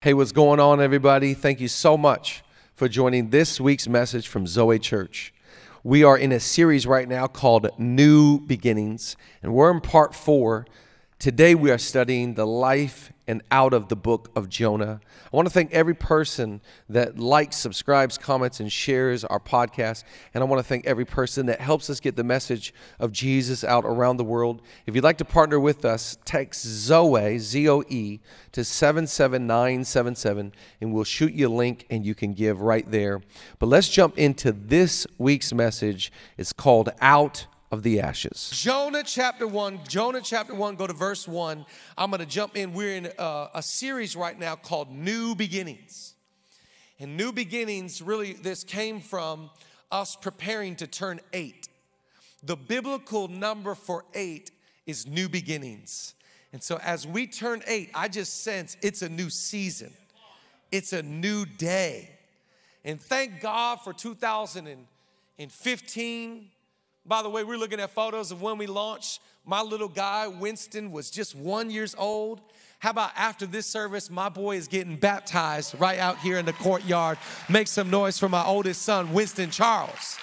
Hey, what's going on, everybody? Thank you so much for joining this week's message from Zoe Church. We are in a series right now called New Beginnings, and we're in part four. Today, we are studying the life and out of the book of Jonah. I want to thank every person that likes, subscribes, comments, and shares our podcast. And I want to thank every person that helps us get the message of Jesus out around the world. If you'd like to partner with us, text Zoe, Z O E, to 77977, and we'll shoot you a link and you can give right there. But let's jump into this week's message. It's called Out of the ashes. Jonah chapter 1, Jonah chapter 1, go to verse 1. I'm going to jump in. We're in a, a, series right now called New Beginnings. And New Beginnings, really, this came from us preparing to turn eight. The biblical number for eight is new beginnings. And so as we turn eight, I just sense it's a new season, it's a new day. And thank God for 2015 by the way, we're looking at photos of when we launched. My little guy, Winston, was just one years old. How about after this service, my boy is getting baptized right out here in the courtyard. Make some noise for my oldest son, Winston Charles.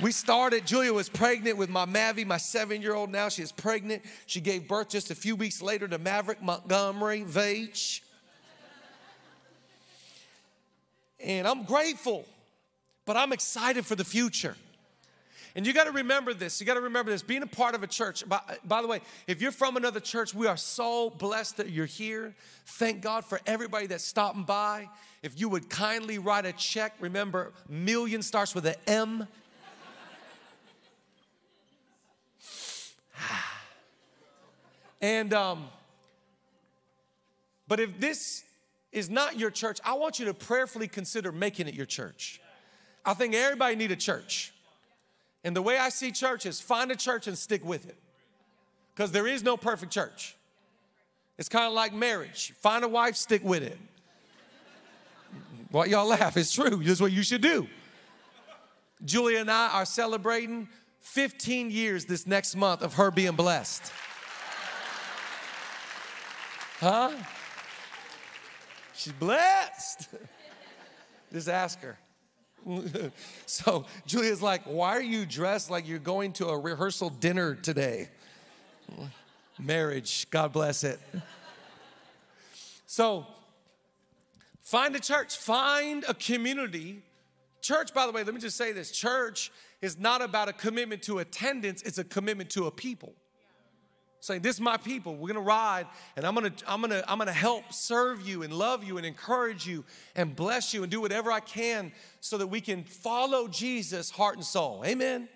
We started, Julia was pregnant with my Mavi, my seven year old now. She is pregnant. She gave birth just a few weeks later to Maverick Montgomery Veach. And I'm grateful, but I'm excited for the future. And you got to remember this. You got to remember this. Being a part of a church, by, by, the way, if you're from another church, we are so blessed that you're here. Thank God for everybody that's stopping by. If you would kindly write a check, remember, million starts with an M. and, um, but if this is not your church, I want you to prayerfully consider making it your church. I think everybody need a church. And the way I see church is find a church and stick with it. Because there is no perfect church. It's kind of like marriage. Find a wife, stick with it. What y'all laugh? It's true. This is what you should do. Julia and I are celebrating 15 years this next month of her being blessed. Huh? She's blessed. Just ask her. so Julia's like, Why are you dressed like you're going to a rehearsal dinner today? Marriage, God bless it. So find a church, find a community. Church, by the way, let me just say this church is not about a commitment to attendance, it's a commitment to a people saying this is my people. We're gonna ride and i'm gonna i'm gonna i'm gonna help serve you and love you and encourage you and bless you and do whatever i can so that we can follow jesus heart and soul. Amen?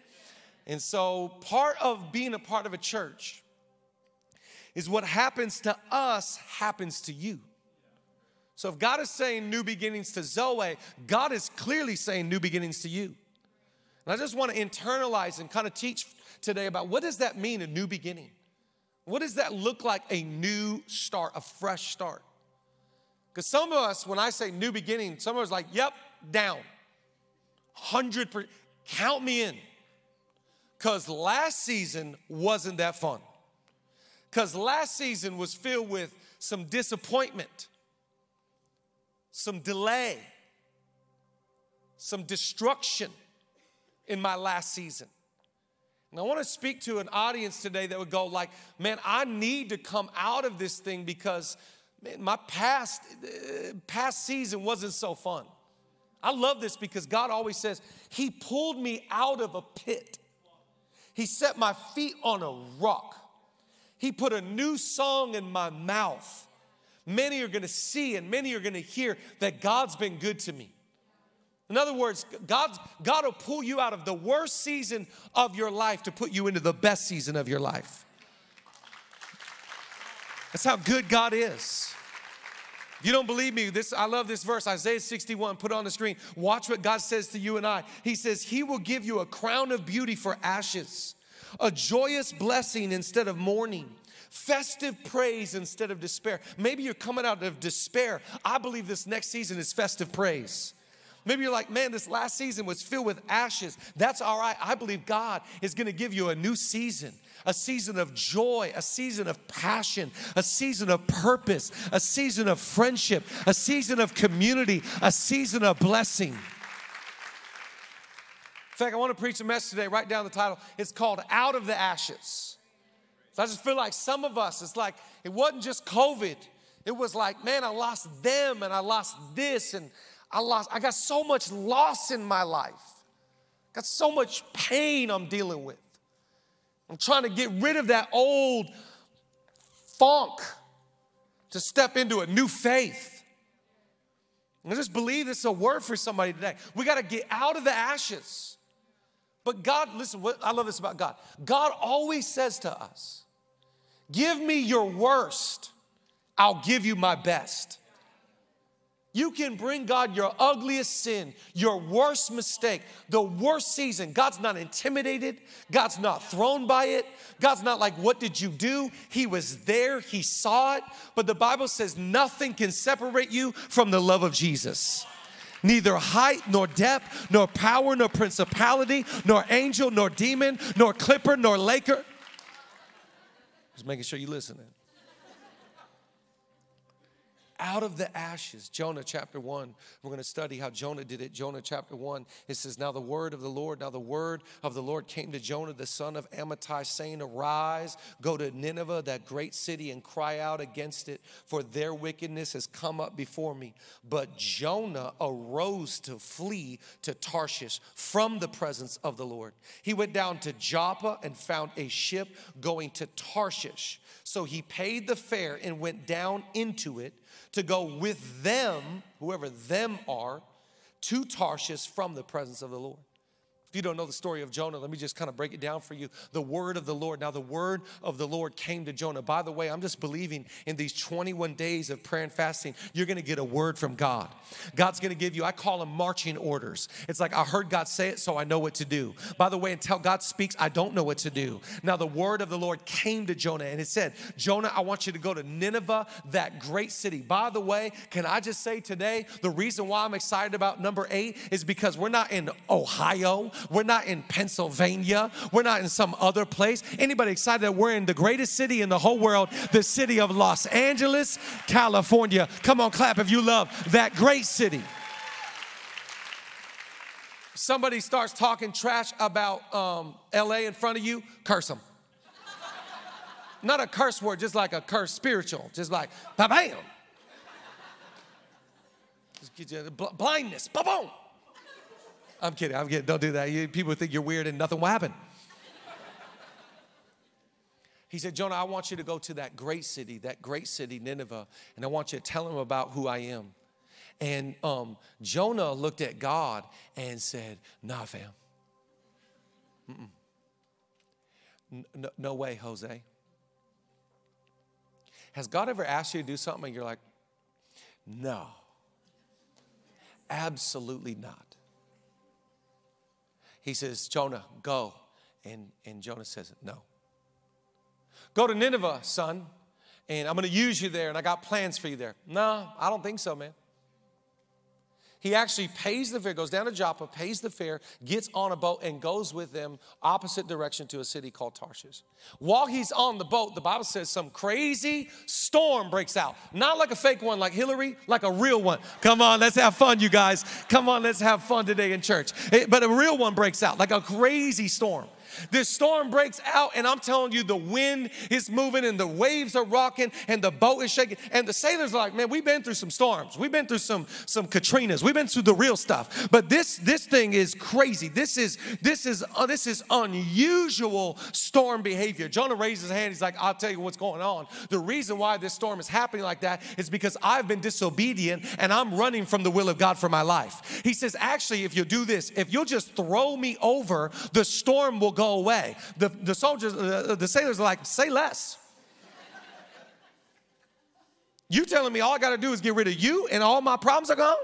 And so part of being a part of a church is what happens to us happens to you. So if god is saying new beginnings to zoe god is clearly saying new beginnings to you. And i just want to internalize and kind of teach today about what does that mean a new beginning what does that look like? A new start, a fresh start. Because some of us, when I say new beginning, some of us like, yep, down. 100%. Count me in. Because last season wasn't that fun. Because last season was filled with some disappointment, some delay, some destruction in my last season. And I want to speak to an audience today that would go like, man, I need to come out of this thing because man, my past uh, past season wasn't so fun. I love this because God always says, He pulled me out of a pit. He set my feet on a rock. He put a new song in my mouth. Many are gonna see and many are gonna hear that God's been good to me. In other words, God's, God will pull you out of the worst season of your life to put you into the best season of your life. That's how good God is. If you don't believe me, this I love this verse, Isaiah 61, put on the screen. Watch what God says to you and I. He says, He will give you a crown of beauty for ashes, a joyous blessing instead of mourning festive praise instead of despair. Maybe you're coming out of despair. I believe this next season is festive praise Maybe you're like, man, this last season was filled with ashes. That's all right. I believe God is gonna give you a new season a season of joy, a season of passion, a season of purpose, a season of friendship, a season of community, a season of blessing. In fact, I want to preach a message today. Write down the title. It's called Out of the Ashes. So I just feel like some of us, it's like it wasn't just COVID. It was like, man, I lost them and I lost this and I lost, I got so much loss in my life. Got so much pain I'm dealing with. I'm trying to get rid of that old funk to step into a new faith. I just believe this is a word for somebody today. We got to get out of the ashes. But God, listen, what, I love this about God. God always says to us, Give me your worst, I'll give you my best. You can bring God your ugliest sin, your worst mistake, the worst season. God's not intimidated. God's not thrown by it. God's not like, What did you do? He was there, He saw it. But the Bible says nothing can separate you from the love of Jesus neither height nor depth, nor power, nor principality, nor angel, nor demon, nor clipper, nor laker. Just making sure you're listening out of the ashes. Jonah chapter 1. We're going to study how Jonah did it. Jonah chapter 1. It says, Now the word of the Lord, now the word of the Lord came to Jonah, the son of Amittai, saying, Arise, go to Nineveh, that great city, and cry out against it, for their wickedness has come up before me. But Jonah arose to flee to Tarshish from the presence of the Lord. He went down to Joppa and found a ship going to Tarshish. So he paid the fare and went down into it to go with them, whoever them are, to Tarshish from the presence of the Lord you don't know the story of Jonah, let me just kind of break it down for you. The word of the Lord. Now, the word of the Lord came to Jonah. By the way, I'm just believing in these 21 days of prayer and fasting, you're going to get a word from God. God's going to give you, I call them marching orders. It's like I heard God say it, so I know what to do. By the way, until God speaks, I don't know what to do. Now, the word of the Lord came to Jonah and it said, Jonah, I want you to go to Nineveh, that great city. By the way, can I just say today, the reason why I'm excited about number eight is because we're not in Ohio. We're not in Pennsylvania. We're not in some other place. Anybody excited that we're in the greatest city in the whole world, the city of Los Angeles, California? Come on, clap if you love that great city. Somebody starts talking trash about um, LA in front of you, curse them. Not a curse word, just like a curse spiritual, just like bam. Just get you blindness, boom. I'm kidding. I'm kidding. Don't do that. You, people think you're weird and nothing will happen. He said, Jonah, I want you to go to that great city, that great city, Nineveh, and I want you to tell them about who I am. And um, Jonah looked at God and said, Nah, fam. No, no way, Jose. Has God ever asked you to do something and you're like, No, absolutely not? He says, Jonah, go. And, and Jonah says, No. Go to Nineveh, son, and I'm going to use you there, and I got plans for you there. No, I don't think so, man. He actually pays the fare, goes down to Joppa, pays the fare, gets on a boat, and goes with them opposite direction to a city called Tarshish. While he's on the boat, the Bible says some crazy storm breaks out. Not like a fake one like Hillary, like a real one. Come on, let's have fun, you guys. Come on, let's have fun today in church. It, but a real one breaks out, like a crazy storm. This storm breaks out, and I'm telling you, the wind is moving and the waves are rocking and the boat is shaking. And the sailors are like, man, we've been through some storms. We've been through some, some Katrinas. We've been through the real stuff. But this, this thing is crazy. This is, this is, uh, this is unusual storm behavior. Jonah raises his hand. He's like, I'll tell you what's going on. The reason why this storm is happening like that is because I've been disobedient and I'm running from the will of God for my life. He says, actually, if you do this, if you'll just throw me over, the storm will go away. The, the soldiers, uh, the sailors are like, say less. You telling me all I got to do is get rid of you and all my problems are gone?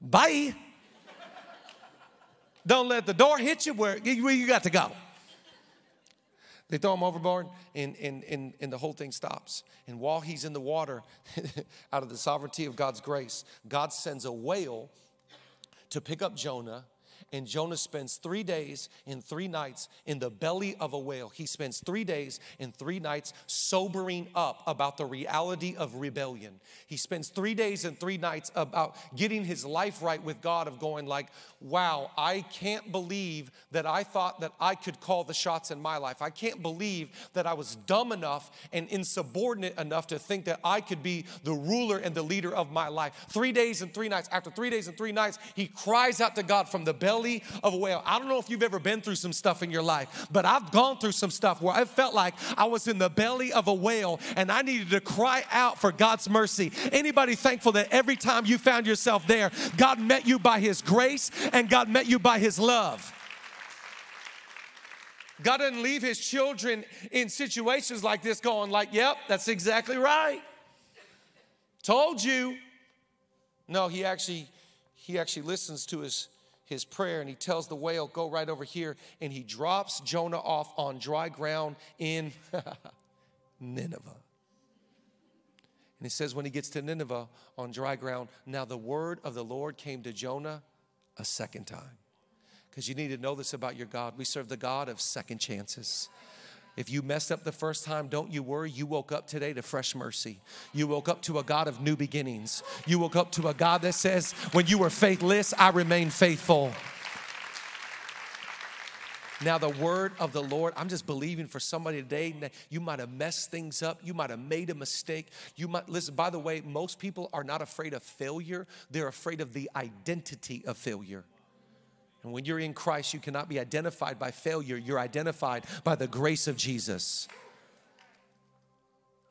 Bye. Don't let the door hit you where, where you got to go. They throw him overboard, and, and, and, and the whole thing stops. And while he's in the water, out of the sovereignty of God's grace, God sends a whale to pick up Jonah and Jonah spends three days and three nights in the belly of a whale. He spends three days and three nights sobering up about the reality of rebellion. He spends three days and three nights about getting his life right with God, of going like, wow, I can't believe that I thought that I could call the shots in my life. I can't believe that I was dumb enough and insubordinate enough to think that I could be the ruler and the leader of my life. Three days and three nights. After three days and three nights, he cries out to God from the belly belly of a whale. I don't know if you've ever been through some stuff in your life, but I've gone through some stuff where I felt like I was in the belly of a whale and I needed to cry out for God's mercy. Anybody thankful that every time you found yourself there, God met you by His grace and God met you by His love? God doesn't leave his children in situations like this going like, "Yep, that's exactly right." Told you. No, he actually he actually listens to his his prayer and he tells the whale, Go right over here. And he drops Jonah off on dry ground in Nineveh. And he says, When he gets to Nineveh on dry ground, now the word of the Lord came to Jonah a second time. Because you need to know this about your God. We serve the God of second chances. If you messed up the first time, don't you worry. You woke up today to fresh mercy. You woke up to a God of new beginnings. You woke up to a God that says, When you were faithless, I remain faithful. Now, the word of the Lord, I'm just believing for somebody today that you might have messed things up. You might have made a mistake. You might, listen, by the way, most people are not afraid of failure, they're afraid of the identity of failure. And when you're in Christ, you cannot be identified by failure, you're identified by the grace of Jesus.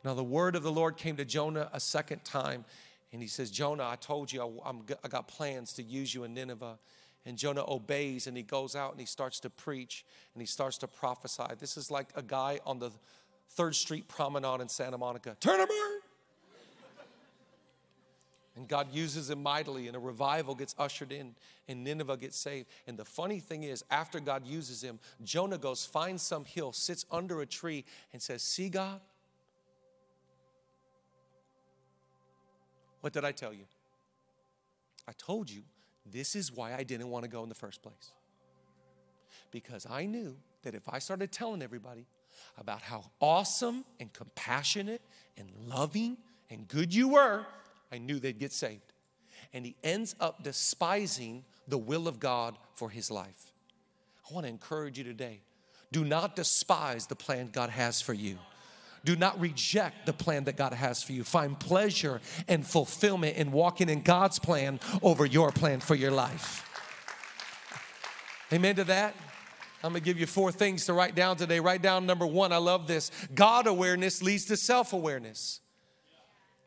Now, the word of the Lord came to Jonah a second time, and he says, Jonah, I told you I, I got plans to use you in Nineveh. And Jonah obeys and he goes out and he starts to preach and he starts to prophesy. This is like a guy on the Third Street Promenade in Santa Monica. Turn him and God uses him mightily, and a revival gets ushered in, and Nineveh gets saved. And the funny thing is, after God uses him, Jonah goes, finds some hill, sits under a tree, and says, See, God, what did I tell you? I told you this is why I didn't want to go in the first place. Because I knew that if I started telling everybody about how awesome and compassionate and loving and good you were, I knew they'd get saved. And he ends up despising the will of God for his life. I want to encourage you today do not despise the plan God has for you. Do not reject the plan that God has for you. Find pleasure and fulfillment in walking in God's plan over your plan for your life. Amen to that? I'm gonna give you four things to write down today. Write down number one, I love this. God awareness leads to self awareness.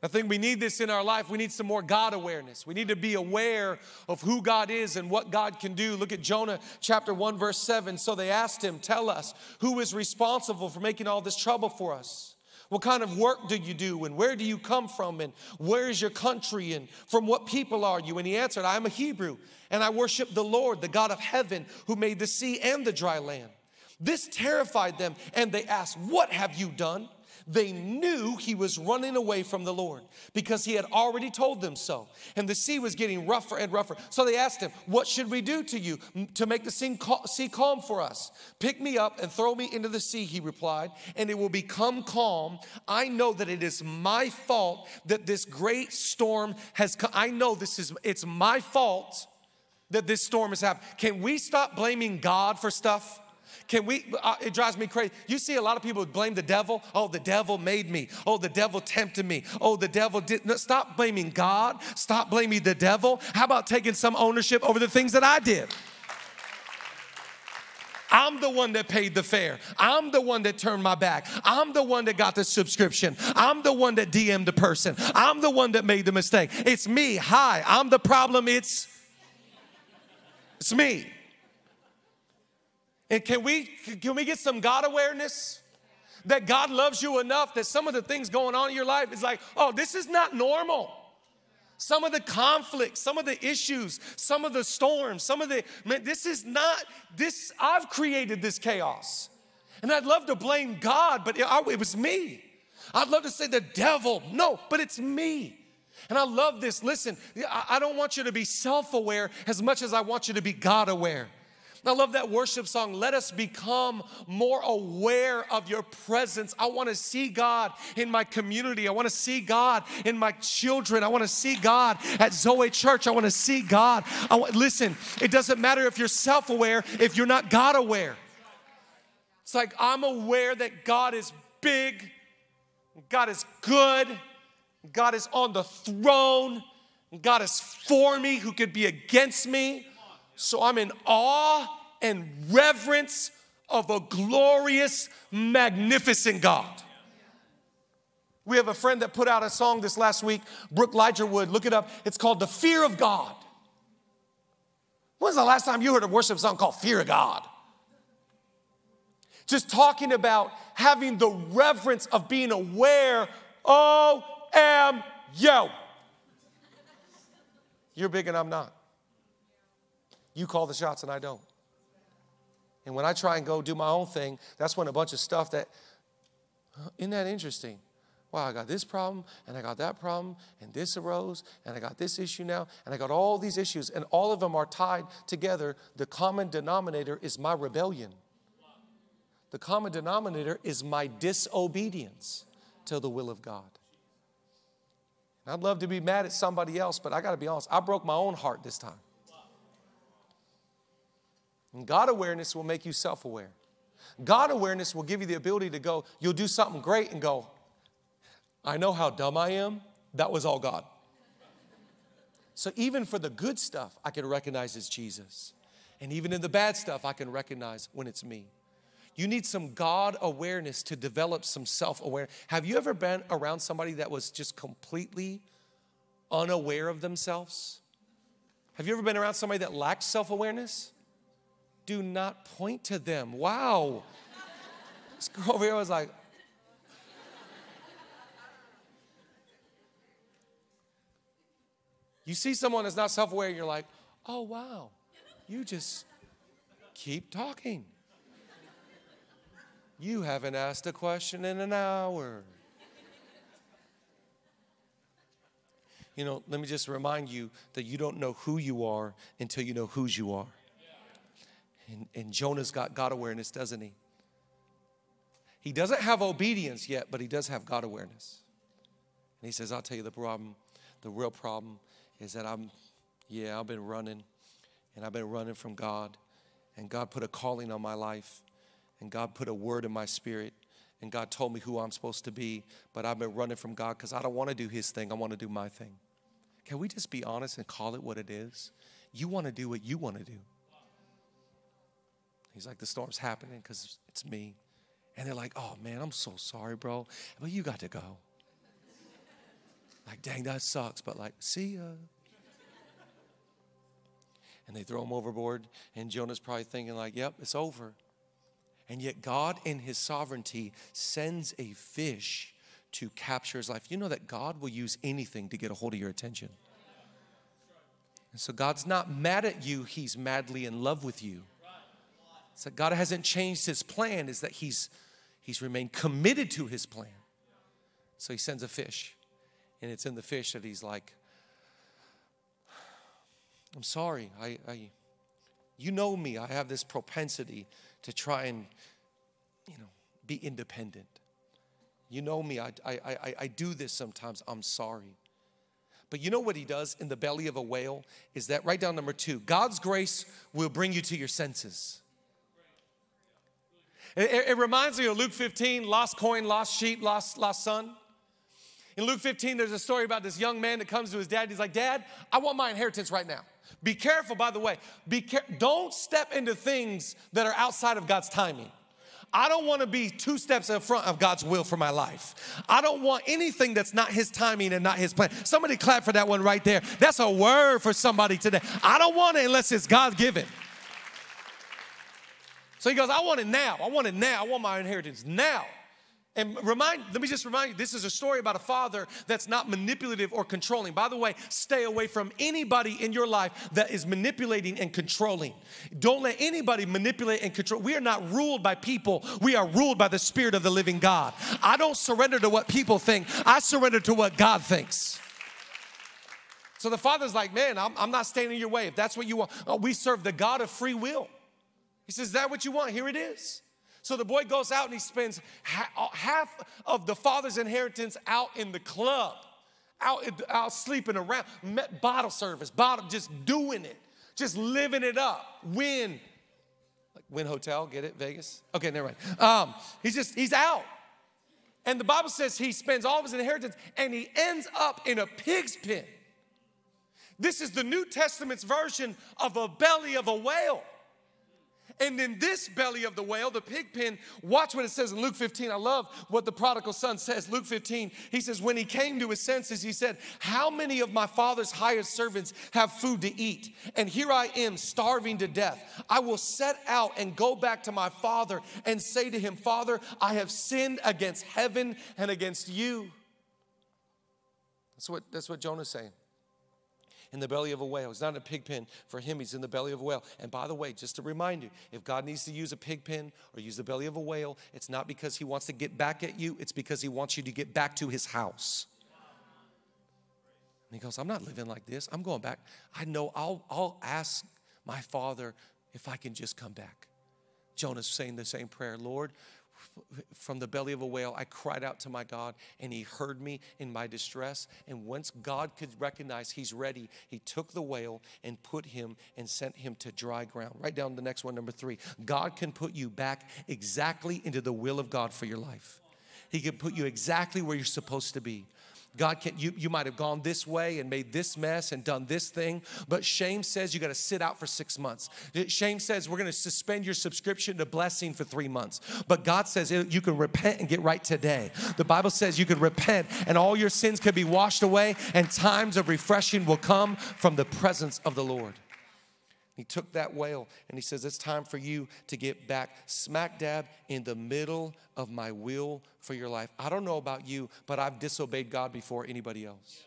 I think we need this in our life. We need some more God awareness. We need to be aware of who God is and what God can do. Look at Jonah chapter 1, verse 7. So they asked him, Tell us, who is responsible for making all this trouble for us? What kind of work do you do? And where do you come from? And where is your country? And from what people are you? And he answered, I am a Hebrew, and I worship the Lord, the God of heaven, who made the sea and the dry land. This terrified them, and they asked, What have you done? They knew he was running away from the Lord because he had already told them so. And the sea was getting rougher and rougher. So they asked him, What should we do to you to make the sea calm for us? Pick me up and throw me into the sea, he replied, and it will become calm. I know that it is my fault that this great storm has come. I know this is, it's my fault that this storm has happened. Can we stop blaming God for stuff? Can we, uh, it drives me crazy. You see a lot of people blame the devil. Oh, the devil made me. Oh, the devil tempted me. Oh, the devil did. No, stop blaming God. Stop blaming the devil. How about taking some ownership over the things that I did? I'm the one that paid the fare. I'm the one that turned my back. I'm the one that got the subscription. I'm the one that DM'd the person. I'm the one that made the mistake. It's me. Hi, I'm the problem. It's it's me. And can we can we get some God awareness? That God loves you enough that some of the things going on in your life is like, oh, this is not normal. Some of the conflicts, some of the issues, some of the storms, some of the man, this is not this I've created this chaos. And I'd love to blame God, but it was me. I'd love to say the devil. No, but it's me. And I love this. Listen, I don't want you to be self aware as much as I want you to be God aware. I love that worship song. Let us become more aware of your presence. I want to see God in my community. I want to see God in my children. I want to see God at Zoe Church. I want to see God. Listen, it doesn't matter if you're self aware, if you're not God aware. It's like I'm aware that God is big, God is good, God is on the throne, God is for me, who could be against me. So I'm in awe and reverence of a glorious, magnificent God. We have a friend that put out a song this last week, Brooke Ligertwood. Look it up. It's called The Fear of God. When's the last time you heard a worship song called Fear of God? Just talking about having the reverence of being aware, oh, am yo. You're big and I'm not. You call the shots and I don't. And when I try and go do my own thing, that's when a bunch of stuff that, isn't that interesting? Wow, I got this problem, and I got that problem, and this arose, and I got this issue now, and I got all these issues, and all of them are tied together. The common denominator is my rebellion. The common denominator is my disobedience to the will of God. And I'd love to be mad at somebody else, but I got to be honest, I broke my own heart this time. And God awareness will make you self aware. God awareness will give you the ability to go, you'll do something great and go, I know how dumb I am. That was all God. So even for the good stuff, I can recognize it's Jesus. And even in the bad stuff, I can recognize when it's me. You need some God awareness to develop some self awareness. Have you ever been around somebody that was just completely unaware of themselves? Have you ever been around somebody that lacks self awareness? Do not point to them. Wow. This girl over here was like, You see someone that's not self aware, you're like, oh, wow. You just keep talking. You haven't asked a question in an hour. You know, let me just remind you that you don't know who you are until you know whose you are. And, and Jonah's got God awareness, doesn't he? He doesn't have obedience yet, but he does have God awareness. And he says, I'll tell you the problem. The real problem is that I'm, yeah, I've been running and I've been running from God. And God put a calling on my life. And God put a word in my spirit. And God told me who I'm supposed to be. But I've been running from God because I don't want to do his thing. I want to do my thing. Can we just be honest and call it what it is? You want to do what you want to do. He's like, the storm's happening because it's me. And they're like, oh man, I'm so sorry, bro. But you got to go. Like, dang, that sucks. But like, see ya. And they throw him overboard. And Jonah's probably thinking, like, yep, it's over. And yet, God, in his sovereignty, sends a fish to capture his life. You know that God will use anything to get a hold of your attention. And so, God's not mad at you, He's madly in love with you. That God hasn't changed his plan, is that he's, he's remained committed to his plan. So he sends a fish, and it's in the fish that he's like, I'm sorry. I, I, you know me. I have this propensity to try and, you know, be independent. You know me. I, I, I, I do this sometimes. I'm sorry. But you know what he does in the belly of a whale? Is that right down number two? God's grace will bring you to your senses. It, it, reminds me of Luke 15 lost coin, lost sheep, lost, lost son. In Luke 15, there's a story about this young man that comes to his dad. He's like, Dad, I want my inheritance right now. Be careful, by the way. Be care- don't step into things that are outside of God's timing. I don't want to be two steps in front of God's will for my life. I don't want anything that's not His timing and not His plan. Somebody clap for that one right there. That's a word for somebody today. I don't want it unless it's God given. So he goes, I want it now. I want it now. I want my inheritance now. And remind, let me just remind you, this is a story about a father that's not manipulative or controlling. By the way, stay away from anybody in your life that is manipulating and controlling. Don't let anybody manipulate and control. We are not ruled by people, we are ruled by the Spirit of the living God. I don't surrender to what people think, I surrender to what God thinks. So the father's like, man, I'm, I'm not standing in your way. If that's what you want, oh, we serve the God of free will. He says, Is that what you want? Here it is. So the boy goes out and he spends uh, half of the father's inheritance out in the club, out, out sleeping around, bottle service, bottle, just doing it, just living it up. Win, like Wynn Hotel, get it? Vegas? Okay, never mind. Um, he's just, he's out. And the Bible says he spends all of his inheritance and he ends up in a pig's pen. This is the New Testament's version of a belly of a whale. And in this belly of the whale, the pig pen, watch what it says in Luke 15. I love what the prodigal son says. Luke 15, he says, When he came to his senses, he said, How many of my father's hired servants have food to eat? And here I am, starving to death. I will set out and go back to my father and say to him, Father, I have sinned against heaven and against you. That's what, that's what Jonah's saying in the belly of a whale. He's not in a pig pen. For him, he's in the belly of a whale. And by the way, just to remind you, if God needs to use a pig pen or use the belly of a whale, it's not because he wants to get back at you, it's because he wants you to get back to his house. And he goes, I'm not living like this. I'm going back. I know I'll, I'll ask my father if I can just come back. Jonah's saying the same prayer Lord, from the belly of a whale, I cried out to my God, and He heard me in my distress. And once God could recognize He's ready, He took the whale and put him and sent him to dry ground. Write down the next one, number three. God can put you back exactly into the will of God for your life. He can put you exactly where you're supposed to be. God can you you might have gone this way and made this mess and done this thing, but shame says you got to sit out for 6 months. Shame says we're going to suspend your subscription to blessing for 3 months. But God says eh, you can repent and get right today. The Bible says you can repent and all your sins can be washed away and times of refreshing will come from the presence of the Lord. He took that whale and he says, It's time for you to get back smack dab in the middle of my will for your life. I don't know about you, but I've disobeyed God before anybody else.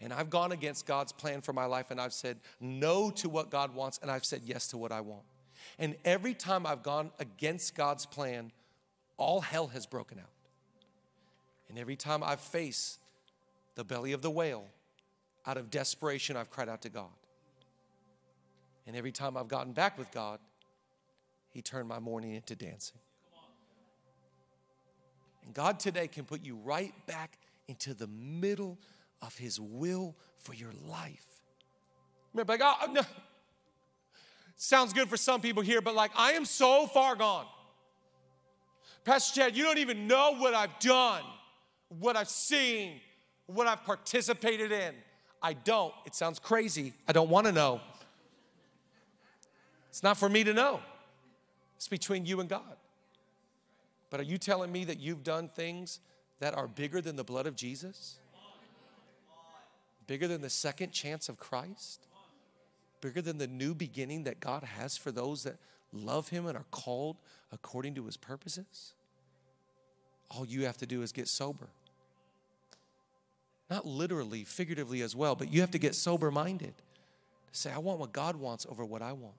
And I've gone against God's plan for my life and I've said no to what God wants and I've said yes to what I want. And every time I've gone against God's plan, all hell has broken out. And every time I've faced the belly of the whale, out of desperation, I've cried out to God. And every time I've gotten back with God, He turned my mourning into dancing. And God today can put you right back into the middle of His will for your life. Remember, like, oh, no. Sounds good for some people here, but like, I am so far gone. Pastor Chad, you don't even know what I've done, what I've seen, what I've participated in. I don't. It sounds crazy. I don't want to know. It's not for me to know, it's between you and God. But are you telling me that you've done things that are bigger than the blood of Jesus? Bigger than the second chance of Christ? Bigger than the new beginning that God has for those that love Him and are called according to His purposes? All you have to do is get sober. Not literally, figuratively as well, but you have to get sober minded. To say, I want what God wants over what I want.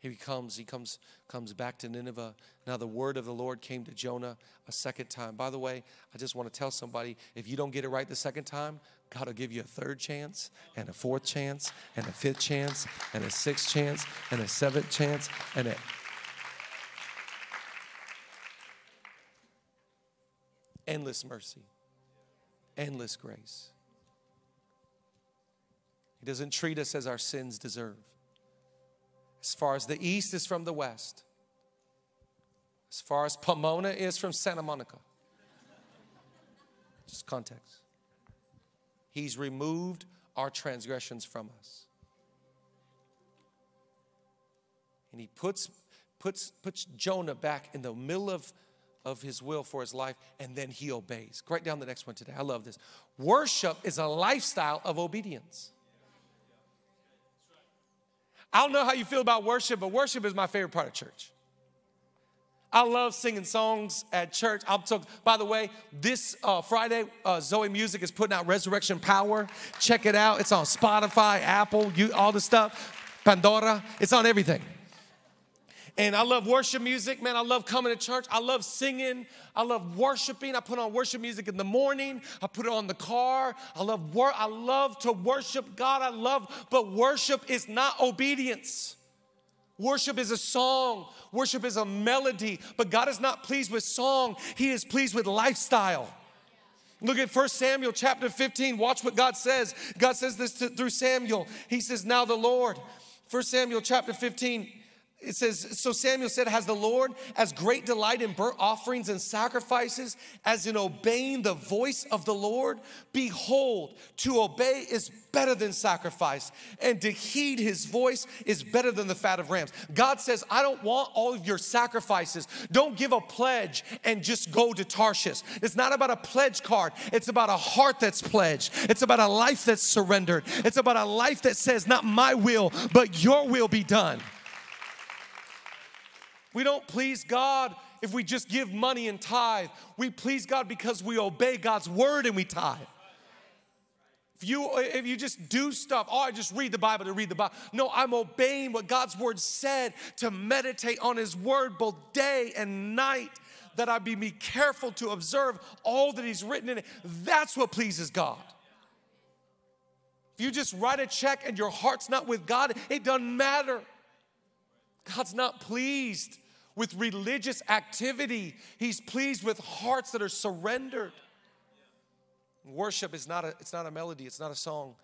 He comes, he comes, comes back to Nineveh. Now the word of the Lord came to Jonah a second time. By the way, I just want to tell somebody if you don't get it right the second time, God will give you a third chance, and a fourth chance, and a fifth chance, and a sixth chance, and a seventh chance, and a endless mercy, endless grace. He doesn't treat us as our sins deserve as far as the east is from the west, as far as Pomona is from Santa Monica. Just context. He's removed our transgressions from us. And he puts, puts, puts Jonah back in the middle of, of his will for his life, and then he obeys. Write down the next one today. I love this. Worship is a lifestyle of obedience. I don't know how you feel about worship, but worship is my favorite part of church. I love singing songs at church. I'm so, by the way, this uh, Friday, uh, Zoe Music is putting out Resurrection Power. Check it out. It's on Spotify, Apple, you, all the stuff, Pandora. It's on everything. And I love worship music, man. I love coming to church. I love singing. I love worshiping. I put on worship music in the morning. I put it on the car. I love work. I love to worship God. I love, but worship is not obedience. Worship is a song, worship is a melody, but God is not pleased with song, He is pleased with lifestyle. Look at 1 Samuel chapter 15. Watch what God says. God says this to, through Samuel. He says, Now the Lord, 1 Samuel chapter 15, it says, So Samuel said, Has the Lord as great delight in burnt offerings and sacrifices as in obeying the voice of the Lord? Behold, to obey is better than sacrifice, and to heed his voice is better than the fat of rams. God says, I don't want all of your sacrifices. Don't give a pledge and just go to Tarshish. It's not about a pledge card, it's about a heart that's pledged. It's about a life that's surrendered. It's about a life that says, Not my will, but your will be done. We don't please God if we just give money and tithe. We please God because we obey God's word and we tithe. If you if you just do stuff, oh, I just read the Bible to read the Bible. No, I'm obeying what God's word said to meditate on his word both day and night, that I be, be careful to observe all that he's written in it. That's what pleases God. If you just write a check and your heart's not with God, it doesn't matter. God's not pleased with religious activity, He's pleased with hearts that are surrendered. Worship is not a, it's not a melody, it's not a song,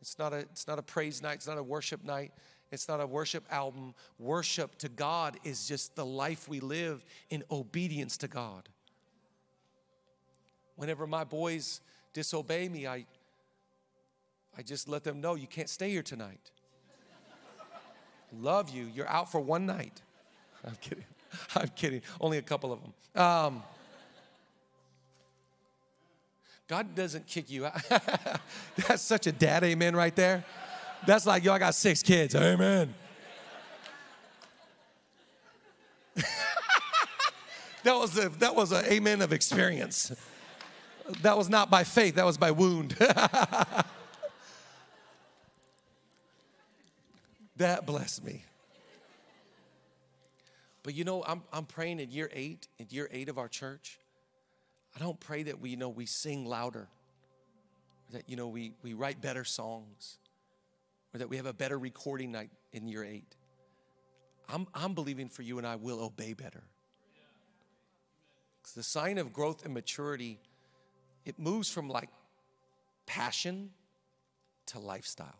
it's not a, it's not a praise night, it's not a worship night. It's not a worship album. Worship to God is just the life we live in obedience to God. Whenever my boys disobey me, I, I just let them know you can't stay here tonight. Love you. You're out for one night. I'm kidding. I'm kidding. Only a couple of them. Um, God doesn't kick you out. That's such a dad amen right there. That's like, yo, I got six kids. Amen. that was a that was an amen of experience. That was not by faith, that was by wound. That blessed me. But you know, I'm, I'm praying in year eight, in year eight of our church, I don't pray that we, you know, we sing louder, that, you know, we, we write better songs, or that we have a better recording night in year eight. I'm, I'm believing for you and I will obey better. Because the sign of growth and maturity, it moves from like passion to lifestyle.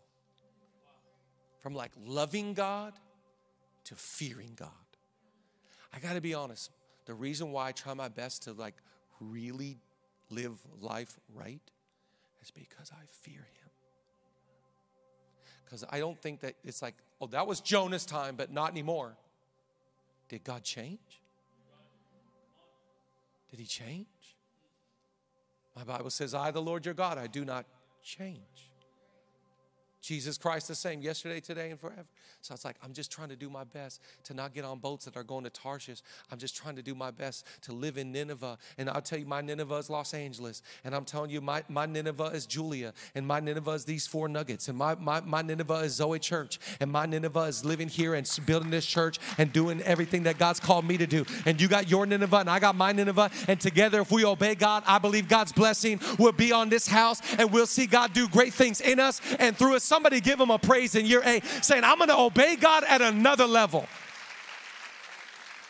From like loving God to fearing God. I got to be honest. The reason why I try my best to like really live life right is because I fear him. Because I don't think that it's like, oh, that was Jonah's time, but not anymore. Did God change? Did he change? My Bible says, I, the Lord your God, I do not change. Jesus Christ the same yesterday, today, and forever. So it's like, I'm just trying to do my best to not get on boats that are going to Tarshish. I'm just trying to do my best to live in Nineveh. And I'll tell you, my Nineveh is Los Angeles. And I'm telling you, my, my Nineveh is Julia. And my Nineveh is these four nuggets. And my, my, my Nineveh is Zoe Church. And my Nineveh is living here and building this church and doing everything that God's called me to do. And you got your Nineveh and I got my Nineveh. And together, if we obey God, I believe God's blessing will be on this house and we'll see God do great things in us and through us. Somebody give him a praise in year eight, saying, I'm going to obey God at another level.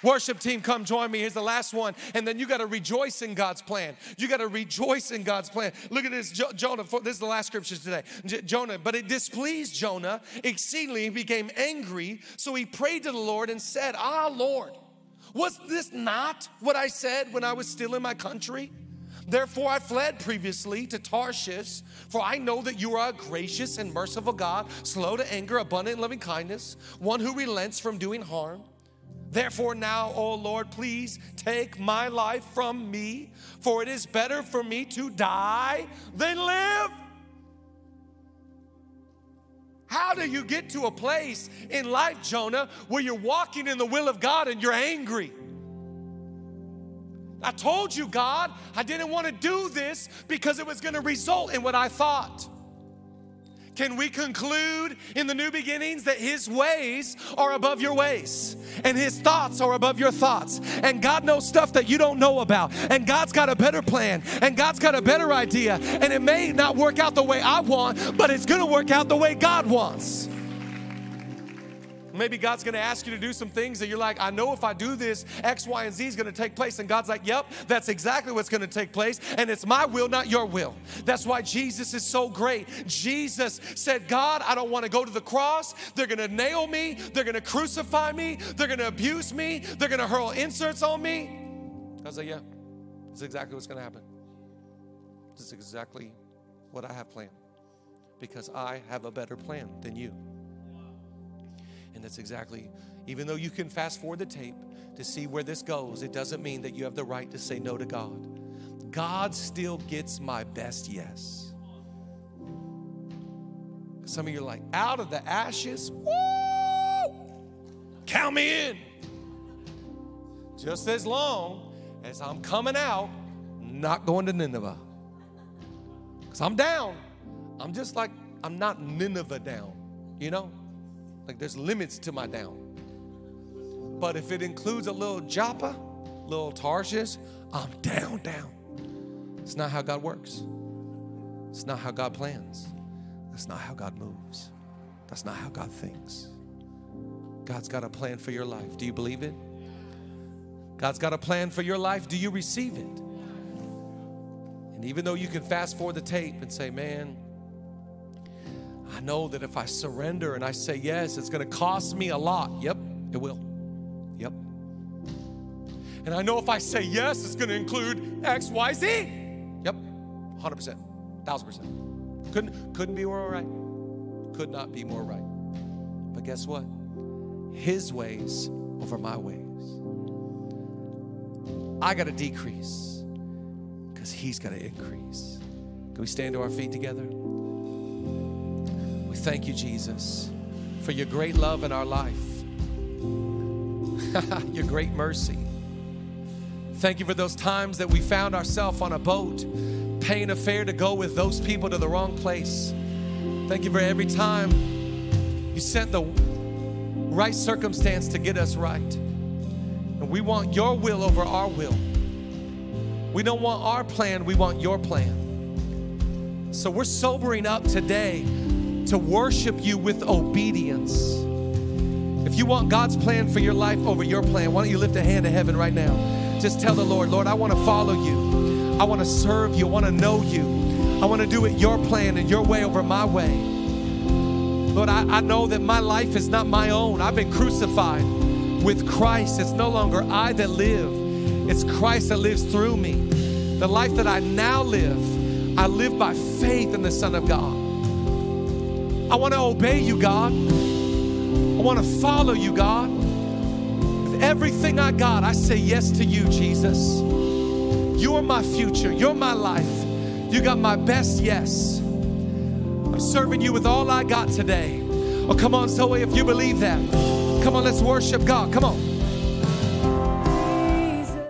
Worship team, come join me. Here's the last one. And then you got to rejoice in God's plan. You got to rejoice in God's plan. Look at this, jo- Jonah. This is the last scripture today. J- Jonah, but it displeased Jonah exceedingly. He became angry. So he prayed to the Lord and said, Ah, Lord, was this not what I said when I was still in my country? Therefore, I fled previously to Tarshish, for I know that you are a gracious and merciful God, slow to anger, abundant in loving kindness, one who relents from doing harm. Therefore, now, O Lord, please take my life from me, for it is better for me to die than live. How do you get to a place in life, Jonah, where you're walking in the will of God and you're angry? I told you, God, I didn't want to do this because it was going to result in what I thought. Can we conclude in the new beginnings that His ways are above your ways and His thoughts are above your thoughts? And God knows stuff that you don't know about. And God's got a better plan and God's got a better idea. And it may not work out the way I want, but it's gonna work out the way God wants. Maybe God's gonna ask you to do some things that you're like, I know if I do this, X, Y, and Z is gonna take place. And God's like, Yep, that's exactly what's gonna take place. And it's my will, not your will. That's why Jesus is so great. Jesus said, God, I don't wanna go to the cross. They're gonna nail me, they're gonna crucify me, they're gonna abuse me, they're gonna hurl inserts on me. Was like, Yeah, that's exactly what's gonna happen. This is exactly what I have planned because I have a better plan than you. And that's exactly, even though you can fast forward the tape to see where this goes, it doesn't mean that you have the right to say no to God. God still gets my best yes. Some of you are like, out of the ashes, woo! Count me in. Just as long as I'm coming out, not going to Nineveh. Because I'm down. I'm just like, I'm not Nineveh down, you know? Like there's limits to my down. But if it includes a little Joppa, little Tarshish, I'm down, down. It's not how God works. It's not how God plans. That's not how God moves. That's not how God thinks. God's got a plan for your life. Do you believe it? God's got a plan for your life. Do you receive it? And even though you can fast forward the tape and say, man, I know that if I surrender and I say yes, it's going to cost me a lot. Yep, it will. Yep. And I know if I say yes, it's going to include X, Y, Z. Yep, 100%, 1000%. Couldn't, couldn't be more right. Could not be more right. But guess what? His ways over my ways. I got to decrease because He's got to increase. Can we stand to our feet together? Thank you, Jesus, for your great love in our life, your great mercy. Thank you for those times that we found ourselves on a boat paying a fare to go with those people to the wrong place. Thank you for every time you sent the right circumstance to get us right. And we want your will over our will. We don't want our plan, we want your plan. So we're sobering up today to worship you with obedience. If you want God's plan for your life over your plan, why don't you lift a hand to heaven right now? Just tell the Lord, Lord, I want to follow you. I want to serve you. I want to know you. I want to do it your plan and your way over my way. Lord, I, I know that my life is not my own. I've been crucified with Christ. It's no longer I that live, it's Christ that lives through me. The life that I now live, I live by faith in the Son of God. I want to obey you, God. I want to follow you, God. With everything I got, I say yes to you, Jesus. You're my future. You're my life. You got my best yes. I'm serving you with all I got today. Oh, come on, Zoe, if you believe that. Come on, let's worship God. Come on.